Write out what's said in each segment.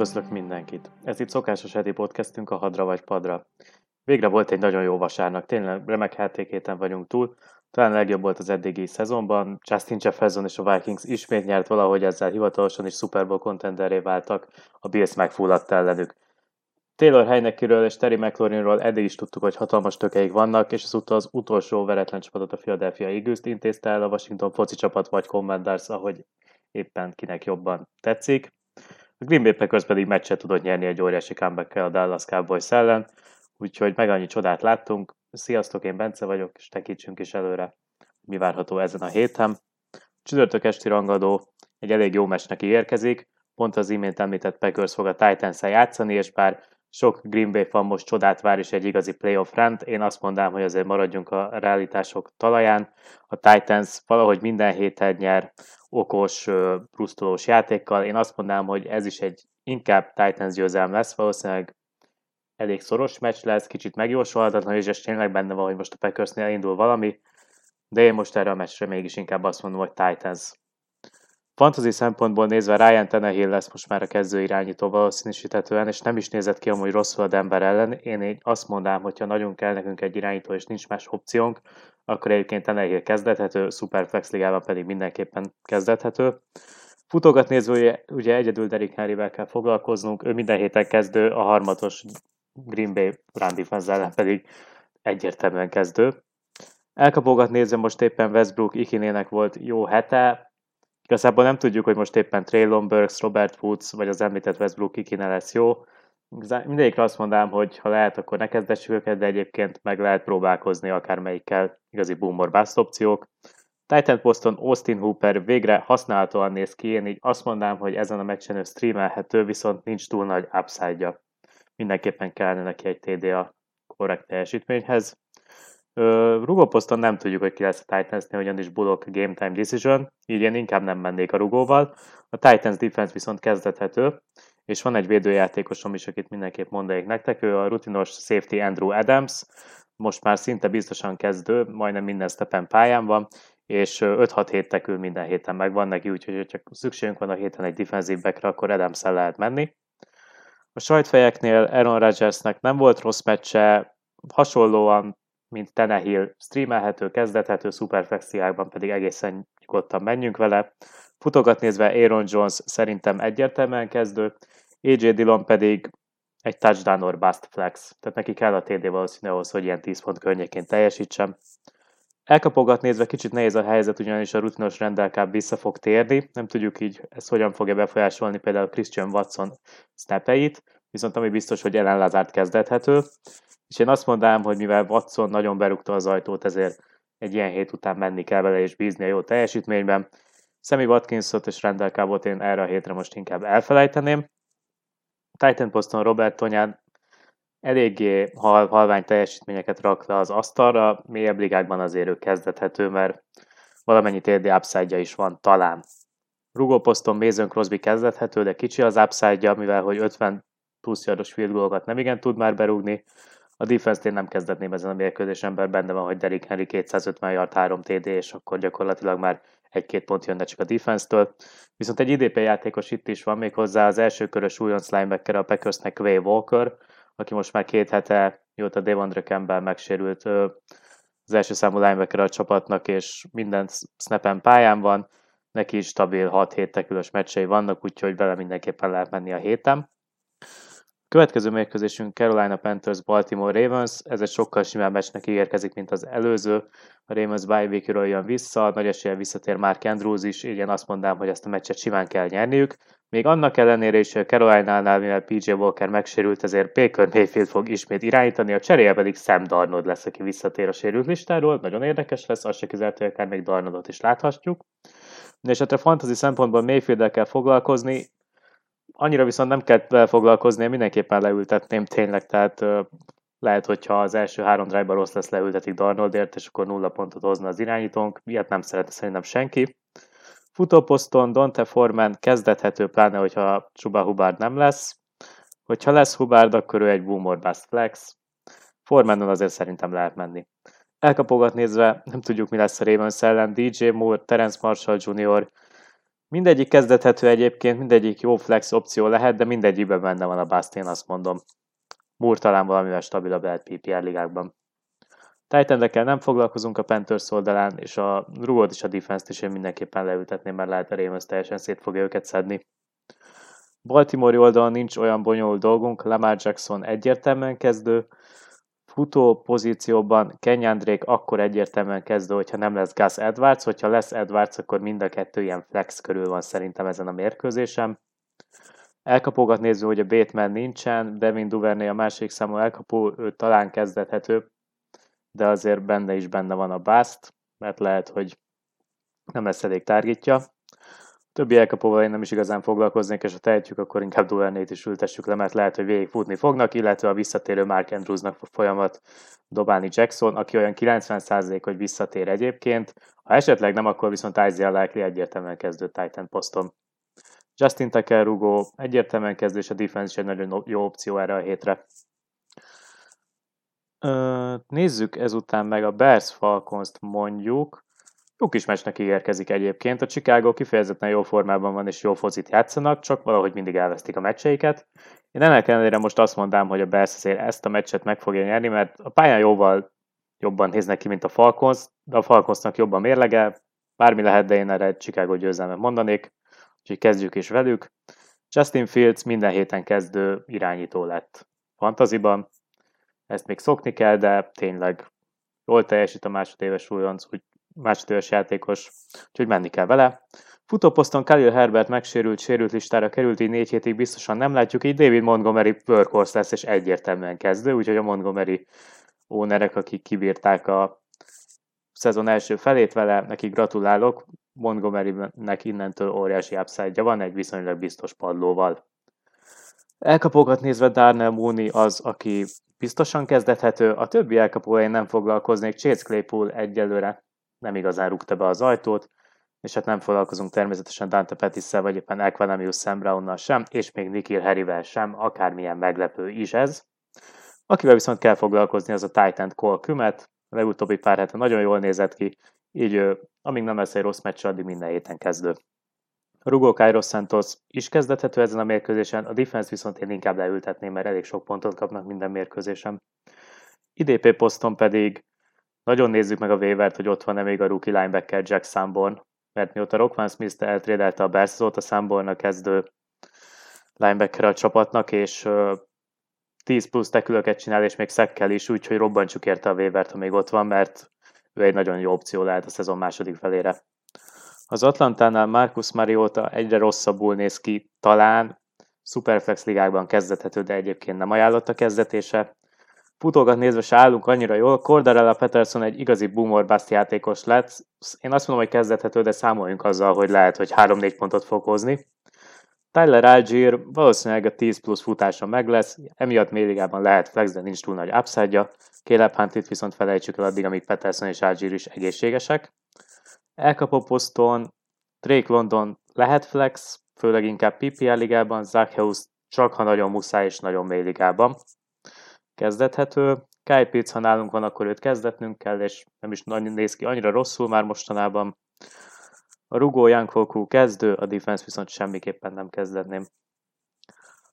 Üdvözlök mindenkit! Ez itt szokásos heti podcastünk a Hadra vagy Padra. Végre volt egy nagyon jó vasárnak, tényleg remek játékéten vagyunk túl. Talán legjobb volt az eddigi szezonban. Justin Jefferson és a Vikings ismét nyert valahogy ezzel hivatalosan is Super Bowl contenderé váltak. A Bills megfulladt ellenük. Taylor Heinekiről és Terry McLaurinról eddig is tudtuk, hogy hatalmas tökeik vannak, és ezúttal az utolsó veretlen csapatot a Philadelphia Eagles-t intézte el a Washington foci csapat vagy Commanders, ahogy éppen kinek jobban tetszik. A Green Bay Packers pedig meccset tudott nyerni egy óriási comeback a Dallas Cowboys ellen, úgyhogy meg annyi csodát láttunk. Sziasztok, én Bence vagyok, és tekítsünk is előre, mi várható ezen a héten. Csütörtök esti rangadó egy elég jó meccsnek érkezik, pont az imént említett Packers fog a titans játszani, és bár sok Green Bay fan most csodát vár és egy igazi playoff rend. Én azt mondám, hogy azért maradjunk a realitások talaján. A Titans valahogy minden héten nyer okos, brusztolós játékkal. Én azt mondám, hogy ez is egy inkább Titans győzelem lesz, valószínűleg elég szoros meccs lesz, kicsit megjósolhatatlan, és ez tényleg benne van, hogy most a Packersnél indul valami, de én most erre a meccsre mégis inkább azt mondom, hogy Titans. Fantasy szempontból nézve Ryan Tenehill lesz most már a kezdő irányító valószínűsítetően, és nem is nézett ki amúgy rosszul a Denver ellen. Én így azt mondám, hogyha nagyon kell nekünk egy irányító, és nincs más opciónk, akkor egyébként Tenehill kezdethető, Superflex ligában pedig mindenképpen kezdethető. Futókat nézve ugye, ugye egyedül Derek henry kell foglalkoznunk, ő minden héten kezdő, a harmatos Green Bay run defense ellen pedig egyértelműen kezdő. Elkapógat nézve most éppen Westbrook Ikinének volt jó hete, Igazából nem tudjuk, hogy most éppen Traylon Burks, Robert Woods vagy az említett Westbrook kikine lesz jó. Mindegyikre azt mondám, hogy ha lehet, akkor ne kezdessük őket, de egyébként meg lehet próbálkozni akármelyikkel igazi boomer bust opciók. Titan Poston Austin Hooper végre használhatóan néz ki, én így azt mondám, hogy ezen a meccsen ő streamelhető, viszont nincs túl nagy upside-ja. Mindenképpen kellene neki egy a korrekt teljesítményhez. Rugóposzton nem tudjuk, hogy ki lesz a Titansnél, ugyanis Bullock Game Time Decision, így én inkább nem mennék a rugóval. A Titans defense viszont kezdethető, és van egy védőjátékosom is, akit mindenképp mondanék nektek, ő a rutinos safety Andrew Adams, most már szinte biztosan kezdő, majdnem minden stepen pályán van, és 5-6 hét tekül minden héten megvan neki, úgyhogy ha csak szükségünk van a héten egy defensív backre, akkor adams lehet menni. A sajtfejeknél Aaron Rodgersnek nem volt rossz meccse, hasonlóan mint Tenehill streamelhető, kezdethető, szuperflexiákban pedig egészen nyugodtan menjünk vele. Futogat nézve Aaron Jones szerintem egyértelműen kezdő, AJ Dillon pedig egy touchdown or bust flex, tehát neki kell a TD valószínű ahhoz, hogy ilyen 10 pont környékén teljesítsem. Elkapogat nézve kicsit nehéz a helyzet, ugyanis a rutinos rendelkább vissza fog térni, nem tudjuk így ezt hogyan fogja befolyásolni például Christian Watson snapeit, viszont ami biztos, hogy Ellen Lazard kezdethető, és én azt mondanám, hogy mivel Watson nagyon berúgta az ajtót, ezért egy ilyen hét után menni kell vele és bízni a jó teljesítményben. Sammy Watkinsot és Randall Cobbot én erre a hétre most inkább elfelejteném. Titan Poston Robert Tonyán eléggé hal, halvány teljesítményeket rak le az asztalra, mélyebb ligákban azért ő kezdethető, mert valamennyi TD upside is van talán. Rugóposzton Mason Crosby kezdethető, de kicsi az upside mivel hogy 50 plusz yardos field nem igen tud már berúgni. A defense-t nem kezdetném ezen a mérkőzésen, mert benne van, hogy Derrick Henry 250 yard 3 TD, és akkor gyakorlatilag már egy-két pont jönne csak a defense-től. Viszont egy IDP játékos itt is van, még hozzá az első körös újonc linebacker a Packersnek Quay Walker, aki most már két hete, mióta Devondre Campbell megsérült, az első számú linebacker a csapatnak, és minden snapen pályán van, neki is stabil 6-7 tekülös meccsei vannak, úgyhogy vele mindenképpen lehet menni a héten. Következő mérkőzésünk Carolina Panthers Baltimore Ravens, ez egy sokkal simább meccsnek ígérkezik, mint az előző. A Ravens bye week jön vissza, nagy esélye visszatér Mark Andrews is, így én azt mondám, hogy ezt a meccset simán kell nyerniük. Még annak ellenére is a Carolina-nál, mivel PJ Walker megsérült, ezért Baker Mayfield fog ismét irányítani, a cseréje pedig Sam Darnold lesz, aki visszatér a sérült listáról. Nagyon érdekes lesz, az se kizárt, hogy akár még Darnoldot is láthatjuk. És hát a fantasy szempontból mayfield kell foglalkozni, Annyira viszont nem kell vele foglalkozni, én mindenképpen leültetném tényleg, tehát lehet, hogyha az első három drive rossz lesz, leültetik Darnoldért, és akkor nulla pontot hozna az irányítónk. Ilyet nem szeretne szerintem senki. Futóposzton Dante Forman kezdethető, pláne, hogyha Csuba Hubard nem lesz. Hogyha lesz Hubard, akkor ő egy boomer bust flex. Formanon azért szerintem lehet menni. Elkapogat nézve, nem tudjuk mi lesz a Ravens ellen, DJ Moore, Terence Marshall Jr., Mindegyik kezdethető egyébként, mindegyik jó flex opció lehet, de mindegyikben benne van a bust, én azt mondom. Moore talán valamivel stabilabb lehet PPR ligákban. titan nem foglalkozunk a Panthers oldalán, és a rugót és a defense-t is én mindenképpen leültetném, mert lehet, a Ravens teljesen szét fogja őket szedni. Baltimore oldalon nincs olyan bonyolult dolgunk, Lamar Jackson egyértelműen kezdő, futó pozícióban Kenyan Drake akkor egyértelműen kezdő, hogyha nem lesz Gus Edwards, hogyha lesz Edwards, akkor mind a kettő ilyen flex körül van szerintem ezen a mérkőzésen. Elkapógat nézve, hogy a Bateman nincsen, Devin Duvernay a másik számú elkapó, ő talán kezdethető, de azért benne is benne van a Bast, mert lehet, hogy nem lesz elég tárgítja. Többi elkapóval én nem is igazán foglalkoznék, és ha tehetjük, akkor inkább Duvernay-t is ültessük le, mert lehet, hogy végig futni fognak, illetve a visszatérő Mark Andrewsnak fog folyamat dobálni Jackson, aki olyan 90% hogy visszatér egyébként. Ha esetleg nem, akkor viszont Isaiah Likely egyértelműen kezdő Titan poszton. Justin Tucker rugó egyértelműen kezdő, és a defense is egy nagyon jó opció erre a hétre. Ö, nézzük ezután meg a Bears Falcons-t mondjuk. Jó kis meccsnek ígérkezik egyébként. A Chicago kifejezetten jó formában van és jó focit játszanak, csak valahogy mindig elvesztik a meccseiket. Én ennek ellenére most azt mondám, hogy a Bears azért ezt a meccset meg fogja nyerni, mert a pályán jóval jobban néznek ki, mint a Falcons, de a Falconsnak jobban mérlege, bármi lehet, de én erre Chicago győzelmet mondanék, úgyhogy kezdjük is velük. Justin Fields minden héten kezdő irányító lett fantaziban, ezt még szokni kell, de tényleg jól teljesít a másodéves újonc, úgy másodéves játékos, úgyhogy menni kell vele. Futóposzton Khalil Herbert megsérült, sérült listára került, így négy hétig biztosan nem látjuk, így David Montgomery workhorse lesz, és egyértelműen kezdő, úgyhogy a Montgomery ónerek, akik kibírták a szezon első felét vele, neki gratulálok, Montgomery-nek innentől óriási upside van, egy viszonylag biztos padlóval. Elkapókat nézve Darnell Mooney az, aki biztosan kezdethető, a többi elkapója én nem foglalkoznék, Chase Claypool egyelőre nem igazán rúgta be az ajtót, és hát nem foglalkozunk természetesen Dante pettis vagy éppen Equanimius Sam Brownnal sem, és még Nikhil Harryvel sem, akármilyen meglepő is ez. Akivel viszont kell foglalkozni, az a Titan Cole Kümet, a legutóbbi pár hete nagyon jól nézett ki, így amíg nem lesz egy rossz meccs, addig minden héten kezdő. A rugó Kairos Santos is kezdethető ezen a mérkőzésen, a defense viszont én inkább leültetném, mert elég sok pontot kapnak minden mérkőzésen. IDP poszton pedig nagyon nézzük meg a Wavert, hogy ott van-e még a rookie linebacker Jack Sanborn, mert mióta Rockman Smith eltrédelte a Bears, azóta Sanborn kezdő linebacker a csapatnak, és 10 plusz tekülöket csinál, és még szekkel is, úgyhogy robbantsuk érte a Wavert, ha még ott van, mert ő egy nagyon jó opció lehet a szezon második felére. Az Atlantánál Marcus Mariota egyre rosszabbul néz ki, talán Superflex ligákban kezdethető, de egyébként nem ajánlott a kezdetése. Futókat nézve se állunk annyira jól. Cordarella Peterson egy igazi boomer bust játékos lett. Én azt mondom, hogy kezdethető, de számoljunk azzal, hogy lehet, hogy 3-4 pontot fog hozni. Tyler Algier valószínűleg a 10 plusz futása meg lesz, emiatt méligában lehet flex, de nincs túl nagy upside-ja. Caleb Huntit viszont felejtsük el addig, amíg Peterson és Algier is egészségesek. Elkapó poszton Drake London lehet flex, főleg inkább PPR ligában, Zacchaeus csak ha nagyon muszáj és nagyon mély ligában. Kezdethető. Kyle Pitts, ha nálunk van, akkor őt kezdetnünk kell, és nem is nagyon néz ki annyira rosszul már mostanában. A rugó Jankoku kezdő, a defense viszont semmiképpen nem kezdetném.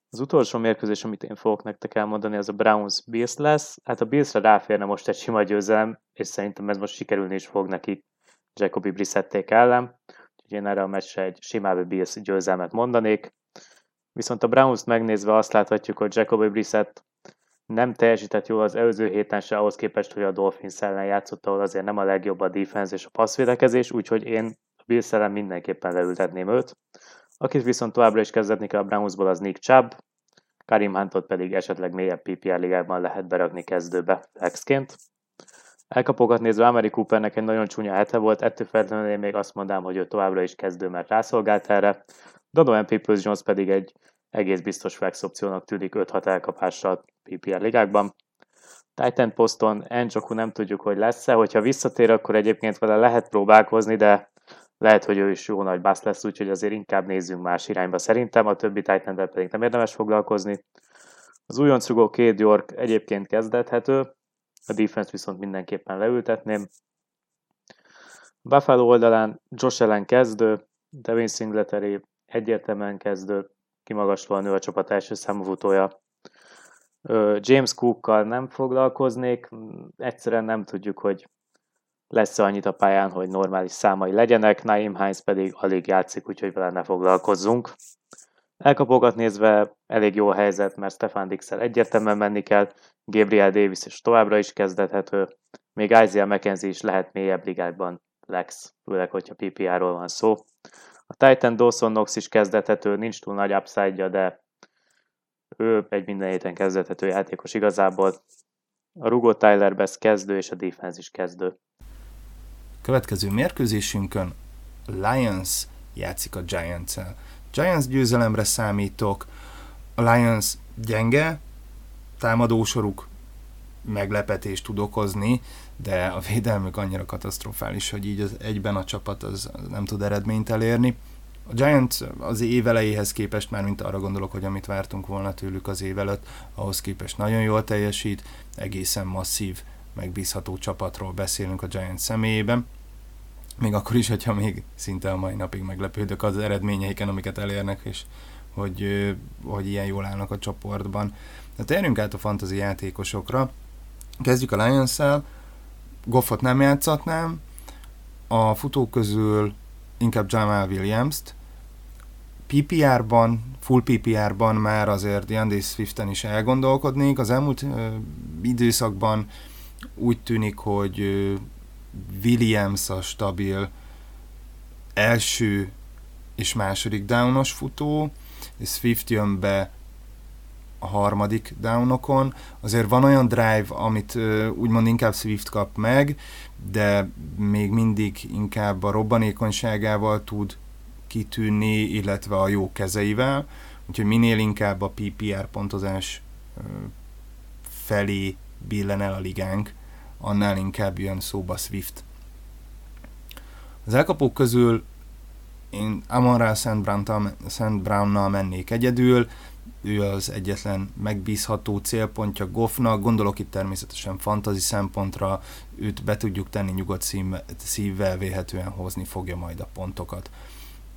Az utolsó mérkőzés, amit én fogok nektek elmondani, az a Browns Bills lesz. Hát a Billsre ráférne most egy sima győzelem, és szerintem ez most sikerülni is fog neki Jacobi Brissették ellen. Úgyhogy én erre a meccsre egy simább Bills győzelmet mondanék. Viszont a Browns megnézve azt láthatjuk, hogy Jacobi Brissett nem teljesített jól az előző héten se ahhoz képest, hogy a Dolphins ellen játszott, ahol azért nem a legjobb a defense és a passzvédekezés, úgyhogy én a Bills ellen mindenképpen leültetném őt. Akit viszont továbbra is kezdetni kell a Brownsból, az Nick Chubb, Karim Huntot pedig esetleg mélyebb PPR ligában lehet berakni kezdőbe flexként. Elkapogat nézve Ameri Coopernek egy nagyon csúnya hete volt, ettől feltétlenül én még azt mondám, hogy ő továbbra is kezdő, mert rászolgált erre. Donovan Peoples Jones pedig egy egész biztos flex opciónak tűnik 5-6 elkapással PPR ligákban. Titan poszton Enjoku nem tudjuk, hogy lesz-e, hogyha visszatér, akkor egyébként vele lehet próbálkozni, de lehet, hogy ő is jó nagy basz lesz, úgyhogy azért inkább nézzünk más irányba szerintem, a többi titan pedig nem érdemes foglalkozni. Az újoncrugó két York egyébként kezdethető, a defense viszont mindenképpen leültetném. Buffalo oldalán Josh Allen kezdő, Devin Singletary egyértelműen kezdő, kimagaslóan nő a csapat első számú futója. James Cookkal nem foglalkoznék, egyszerűen nem tudjuk, hogy lesz annyit a pályán, hogy normális számai legyenek, Naim Hines pedig alig játszik, úgyhogy vele ne foglalkozzunk. Elkapogat nézve elég jó a helyzet, mert Stefan dix egyértelműen menni kell, Gabriel Davis is továbbra is kezdethető, még Isaiah McKenzie is lehet mélyebb ligákban Lex, főleg, hogyha PPR-ról van szó. A Titan Dawson Knox is kezdethető, nincs túl nagy upside de ő egy minden héten kezdethető játékos igazából. A rugó Tyler Bess kezdő, és a defense is kezdő. Következő mérkőzésünkön Lions játszik a Giants-el. Giants győzelemre számítok, a Lions gyenge, támadósoruk meglepetést tud okozni, de a védelmük annyira katasztrofális, hogy így az egyben a csapat az nem tud eredményt elérni. A Giants az év elejéhez képest, már mint arra gondolok, hogy amit vártunk volna tőlük az év előtt, ahhoz képest nagyon jól teljesít, egészen masszív, megbízható csapatról beszélünk a Giants személyében. Még akkor is, hogyha még szinte a mai napig meglepődök az eredményeiken, amiket elérnek, és hogy, hogy ilyen jól állnak a csoportban. De térjünk át a fantasy játékosokra. Kezdjük a Lions-szel. Goffot nem játszatnám. A futók közül inkább Jamal Williams-t. PPR-ban, full PPR-ban már azért DeAndre Swiften is elgondolkodnék. Az elmúlt ö, időszakban úgy tűnik, hogy ö, Williams a stabil első és második downos futó, és Swift jön be a harmadik downokon. Azért van olyan drive, amit úgymond inkább Swift kap meg, de még mindig inkább a robbanékonyságával tud kitűnni, illetve a jó kezeivel, úgyhogy minél inkább a PPR pontozás felé billen el a ligánk, annál inkább jön szóba Swift. Az elkapók közül én Amon Szent Brownnal mennék egyedül, ő az egyetlen megbízható célpontja Goffnak, gondolok itt természetesen fantazi szempontra, őt be tudjuk tenni nyugodt szívvel, véhetően hozni fogja majd a pontokat.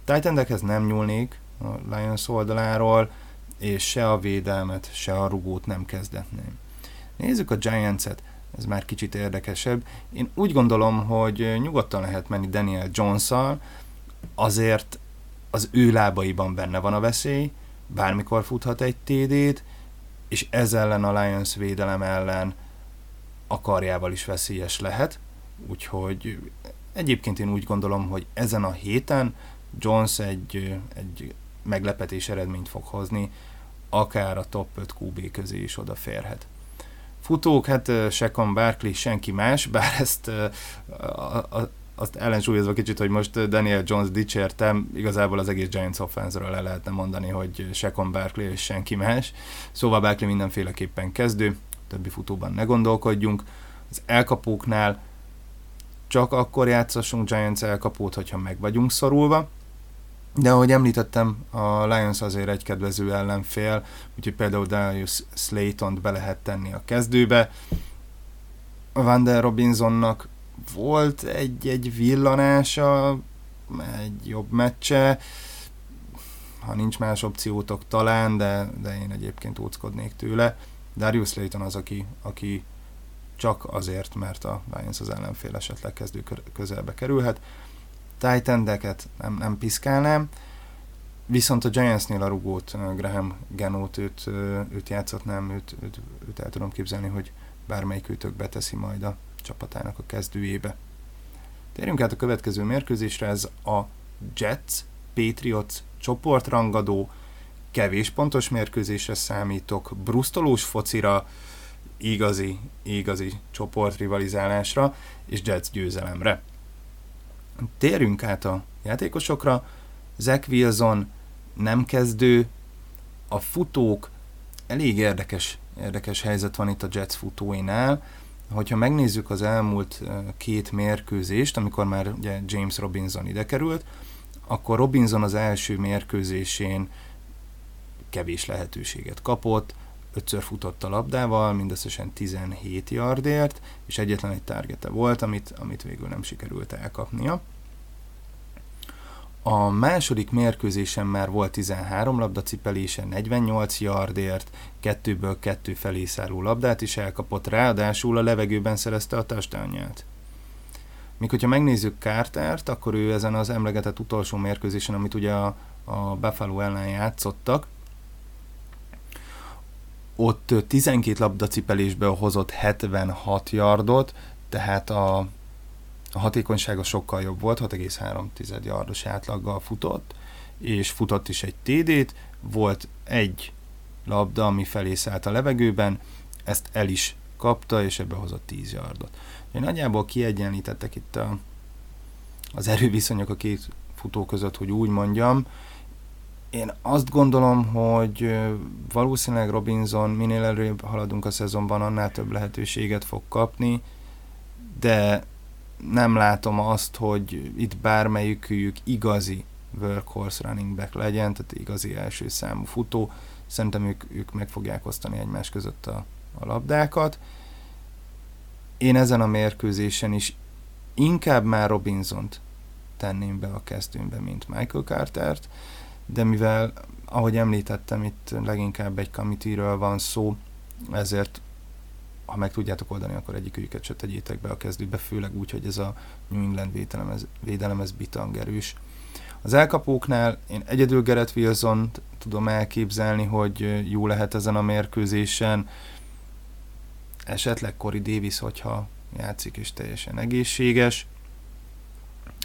Titanekhez nem nyúlnék a Lions oldaláról, és se a védelmet, se a rugót nem kezdetném. Nézzük a Giants-et, ez már kicsit érdekesebb. Én úgy gondolom, hogy nyugodtan lehet menni Daniel jones azért az ő lábaiban benne van a veszély, bármikor futhat egy TD-t, és ez ellen a Lions védelem ellen a karjával is veszélyes lehet, úgyhogy egyébként én úgy gondolom, hogy ezen a héten Jones egy, egy meglepetés eredményt fog hozni, akár a top 5 QB közé is odaférhet. Futók, hát Sekon Barkley, senki más, bár ezt a, a, azt ellensúlyozva kicsit, hogy most Daniel Jones dicsértem, igazából az egész Giants offense le lehetne mondani, hogy Sekon Barkley és senki más. Szóval Barkley mindenféleképpen kezdő, többi futóban ne gondolkodjunk. Az elkapóknál csak akkor játszassunk Giants elkapót, hogyha meg vagyunk szorulva, de ahogy említettem, a Lions azért egy kedvező ellenfél, úgyhogy például Darius Slayton-t be lehet tenni a kezdőbe. Van der Robinsonnak volt egy-egy villanása, egy jobb meccse, ha nincs más opciótok talán, de, de én egyébként óckodnék tőle. Darius Layton az, aki, aki csak azért, mert a Lions az ellenfél esetleg kezdő közelbe kerülhet. Titan nem, nem piszkálnám, viszont a Giantsnél a rugót, Graham Genót, őt, őt játszhatnám, őt, őt, őt el tudom képzelni, hogy bármelyik őtök beteszi majd a csapatának a kezdőjébe. Térjünk át a következő mérkőzésre, ez a Jets Patriots csoportrangadó, kevés pontos mérkőzésre számítok, brusztolós focira, igazi, igazi csoportrivalizálásra és Jets győzelemre. Térjünk át a játékosokra. Zach Wilson nem kezdő, a futók elég érdekes, érdekes helyzet van itt a Jets futóinál hogyha megnézzük az elmúlt két mérkőzést, amikor már ugye James Robinson ide került, akkor Robinson az első mérkőzésén kevés lehetőséget kapott, ötször futott a labdával, mindösszesen 17 yardért, és egyetlen egy targete volt, amit, amit végül nem sikerült elkapnia. A második mérkőzésen már volt 13 labdacipelése, 48 yardért, kettőből kettő felé szálló labdát is elkapott, ráadásul a levegőben szerezte a touchdownját. Míg hogyha megnézzük Cartert, akkor ő ezen az emlegetett utolsó mérkőzésen, amit ugye a, a Buffalo ellen játszottak, ott 12 labdacipelésből hozott 76 yardot, tehát a, a hatékonysága sokkal jobb volt, 6,3 yardos átlaggal futott, és futott is egy TD-t, volt egy labda, ami felé szállt a levegőben, ezt el is kapta, és ebbe hozott 10 yardot. Én nagyjából kiegyenlítettek itt a, az erőviszonyok a két futó között, hogy úgy mondjam. Én azt gondolom, hogy valószínűleg Robinson minél előbb haladunk a szezonban, annál több lehetőséget fog kapni, de nem látom azt, hogy itt bármelyikük igazi workhorse running back legyen, tehát igazi első számú futó. Szerintem ők, ők meg fogják osztani egymás között a, a labdákat. Én ezen a mérkőzésen is inkább már Robinsont tenném be a kezdőmbe, mint Michael Cartert, de mivel, ahogy említettem, itt leginkább egy committee van szó, ezért ha meg tudjátok oldani, akkor egyiküket se tegyétek be a kezdőbe, főleg úgy, hogy ez a New England védelem, ez, védelem, ez bitang erős. Az elkapóknál én egyedül Gerett wilson tudom elképzelni, hogy jó lehet ezen a mérkőzésen, esetleg Corey Davis, hogyha játszik és teljesen egészséges.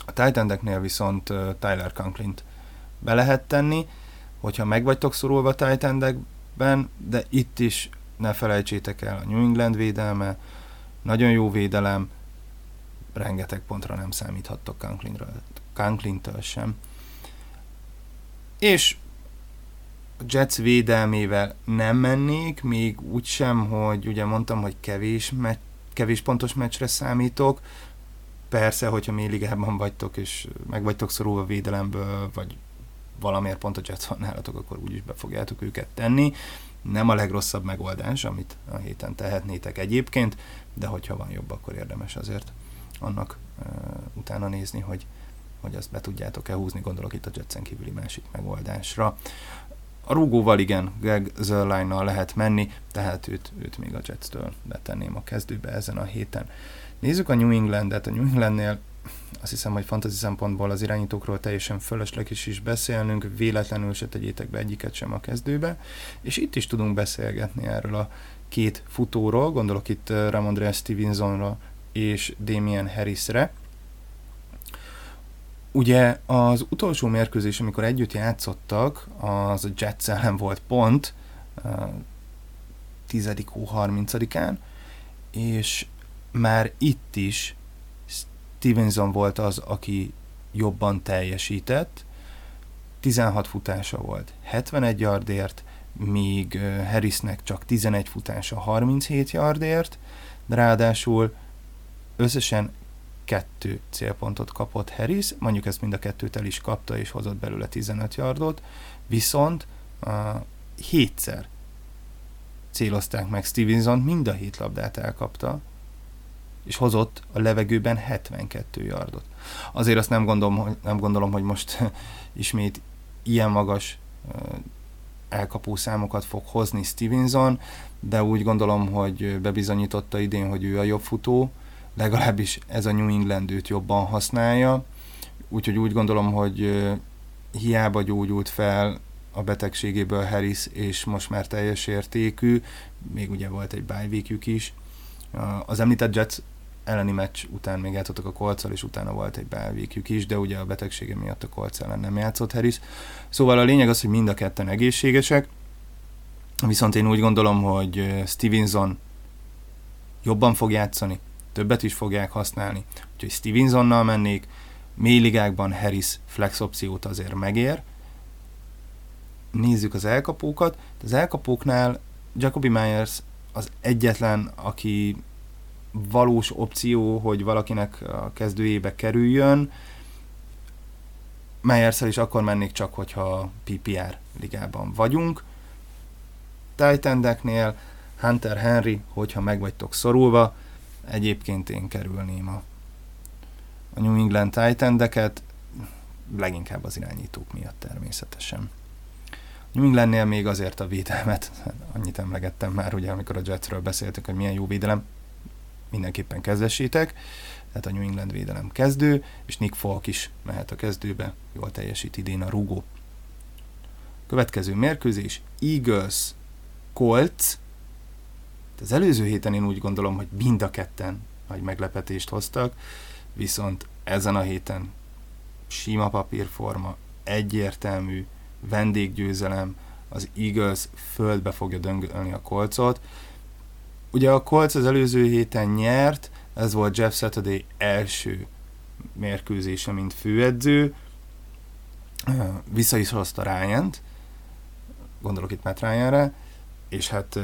A titan viszont Tyler Conklin-t be lehet tenni, hogyha meg vagytok szorulva titan de itt is ne felejtsétek el a New England védelme, nagyon jó védelem, rengeteg pontra nem számíthattok Conklin-től sem. És a Jets védelmével nem mennék, még úgy sem, hogy ugye mondtam, hogy kevés, me- kevés pontos meccsre számítok. Persze, hogyha mély ligában vagytok, és meg vagytok szorulva védelemből, vagy valamiért pont a Jets van nálatok, akkor úgyis be fogjátok őket tenni. Nem a legrosszabb megoldás, amit a héten tehetnétek egyébként, de hogyha van jobb, akkor érdemes azért annak uh, utána nézni, hogy, hogy azt be tudjátok-e húzni, gondolok itt a Jetsen kívüli másik megoldásra. A rúgóval igen, Greg zerline lehet menni, tehát őt, őt még a Jets-től betenném a kezdőbe ezen a héten. Nézzük a New Englandet. A New Englandnél azt hiszem, hogy fantasy szempontból az irányítókról teljesen fölösleges is beszélnünk, véletlenül se tegyétek be egyiket sem a kezdőbe, és itt is tudunk beszélgetni erről a két futóról, gondolok itt uh, Ramondre Stevensonra és Damien Harrisre, Ugye az utolsó mérkőzés, amikor együtt játszottak, az a Jets ellen volt pont, 10. hó 30-án, és már itt is Stevenson volt az, aki jobban teljesített, 16 futása volt 71 yardért, míg Harrisnek csak 11 futása 37 yardért, de ráadásul összesen kettő célpontot kapott Harris, mondjuk ezt mind a kettőt el is kapta, és hozott belőle 15 yardot, viszont uh, hétszer célozták meg Stevenson, mind a hét labdát elkapta, és hozott a levegőben 72 yardot. Azért azt nem gondolom, hogy, nem gondolom, hogy most ismét ilyen magas elkapó számokat fog hozni Stevenson, de úgy gondolom, hogy bebizonyította idén, hogy ő a jobb futó, legalábbis ez a New England őt jobban használja, úgyhogy úgy gondolom, hogy hiába gyógyult fel a betegségéből Harris, és most már teljes értékű, még ugye volt egy bye is. Az említett Jets elleni meccs után még játszottak a kolccal, és utána volt egy bye is, de ugye a betegsége miatt a kolc ellen nem játszott Harris. Szóval a lényeg az, hogy mind a ketten egészségesek, viszont én úgy gondolom, hogy Stevenson jobban fog játszani, többet is fogják használni. Úgyhogy Stevensonnal mennék, mély ligákban Harris flex opciót azért megér. Nézzük az elkapókat. Az elkapóknál Jacoby Myers az egyetlen, aki valós opció, hogy valakinek a kezdőjébe kerüljön. myers is akkor mennék csak, hogyha PPR ligában vagyunk. Titandeknél Hunter Henry, hogyha meg vagytok szorulva, Egyébként én kerülném a, a New England titan leginkább az irányítók miatt természetesen. New Englandnél még azért a védelmet, annyit emlegettem már, ugye, amikor a Jetsről beszéltük, hogy milyen jó védelem, mindenképpen kezdesítek, tehát a New England védelem kezdő, és Nick Falk is mehet a kezdőbe, jól teljesít idén a rugó. Következő mérkőzés, Eagles, Colts. Az előző héten én úgy gondolom, hogy mind a ketten nagy meglepetést hoztak, viszont ezen a héten sima papírforma, egyértelmű vendéggyőzelem, az Eagles földbe fogja döngölni a kolcot. Ugye a Colts az előző héten nyert, ez volt Jeff Saturday első mérkőzése, mint főedző. Vissza is hozta ryan gondolok itt Matt Ryanre, és hát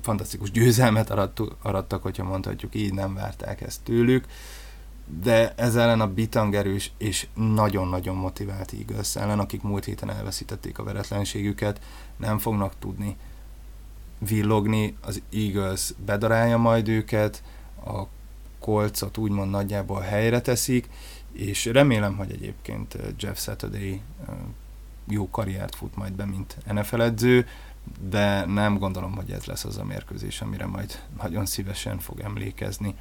fantasztikus győzelmet arattak, hogyha mondhatjuk így, nem várták ezt tőlük, de ez ellen a bitangerős és nagyon-nagyon motivált Eagles ellen, akik múlt héten elveszítették a veretlenségüket, nem fognak tudni villogni, az Eagles bedarálja majd őket, a kolcot úgymond nagyjából helyre teszik, és remélem, hogy egyébként Jeff Saturday jó karriert fut majd be, mint NFL edző, de nem gondolom, hogy ez lesz az a mérkőzés, amire majd nagyon szívesen fog emlékezni.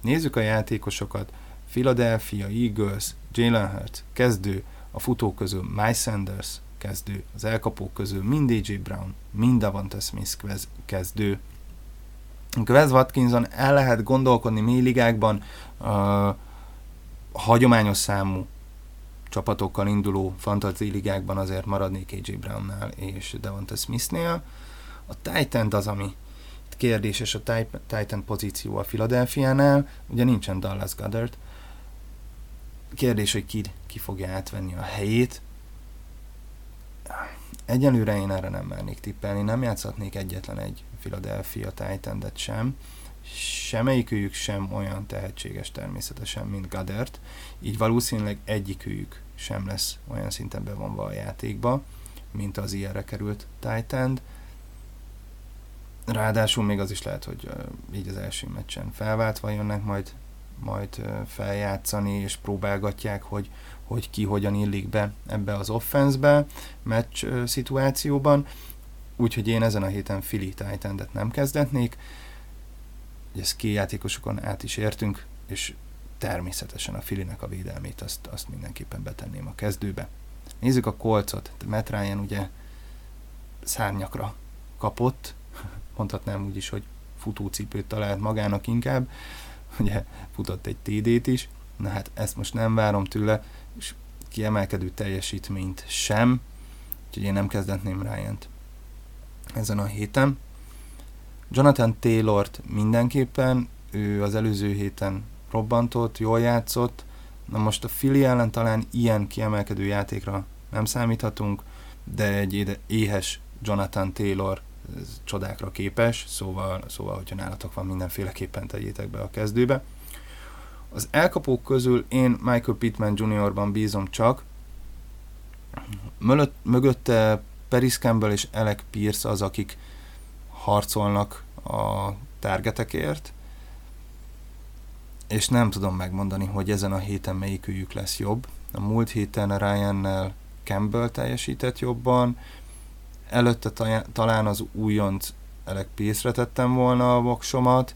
Nézzük a játékosokat. Philadelphia Eagles, Jalen Hurts, kezdő, a futók közül Miles Sanders, kezdő, az elkapók közül mind AJ Brown, mind Davante Smith kezdő. Quez Watkinson el lehet gondolkodni mély ligákban, uh, hagyományos számú csapatokkal induló fantasy ligákban azért maradnék AJ Brownnál és Devonta Smithnél. A Titan az, ami kérdéses a Titan pozíció a Philadelphia-nál, ugye nincsen Dallas Goddard. Kérdés, hogy ki, ki fogja átvenni a helyét. Egyelőre én erre nem mernék tippelni, nem játszhatnék egyetlen egy Philadelphia titan sem. Semmelyikőjük sem olyan tehetséges természetesen, mint Goddard, így valószínűleg egyikőjük sem lesz olyan szinten bevonva a játékba, mint az ilyenre került Titan. Ráadásul még az is lehet, hogy így az első meccsen felváltva jönnek majd, majd feljátszani, és próbálgatják, hogy, hogy ki hogyan illik be ebbe az offenszbe, meccs szituációban. Úgyhogy én ezen a héten Philly titan nem kezdetnék. Ezt két játékosokon át is értünk, és természetesen a Filinek a védelmét azt, azt mindenképpen betenném a kezdőbe. Nézzük a kolcot. Matt Ryan ugye szárnyakra kapott, mondhatnám úgy is, hogy futócipőt talált magának inkább, ugye futott egy TD-t is, na hát ezt most nem várom tőle, kiemelkedő teljesítményt sem, úgyhogy én nem kezdetném ryan ezen a héten. Jonathan Taylort mindenképpen, ő az előző héten robbantott, jól játszott, na most a Philly ellen talán ilyen kiemelkedő játékra nem számíthatunk, de egy éhes Jonathan Taylor csodákra képes, szóval, szóval hogyha nálatok van mindenféleképpen tegyétek be a kezdőbe. Az elkapók közül én Michael Pittman Jr.-ban bízom csak, Mölött, mögötte Paris Campbell és Alec Pierce az, akik harcolnak a targetekért, és nem tudom megmondani, hogy ezen a héten melyikőjük lesz jobb. A múlt héten Ryan-nel Campbell teljesített jobban, előtte talán az újonc Elek Pészre tettem volna a voksomat,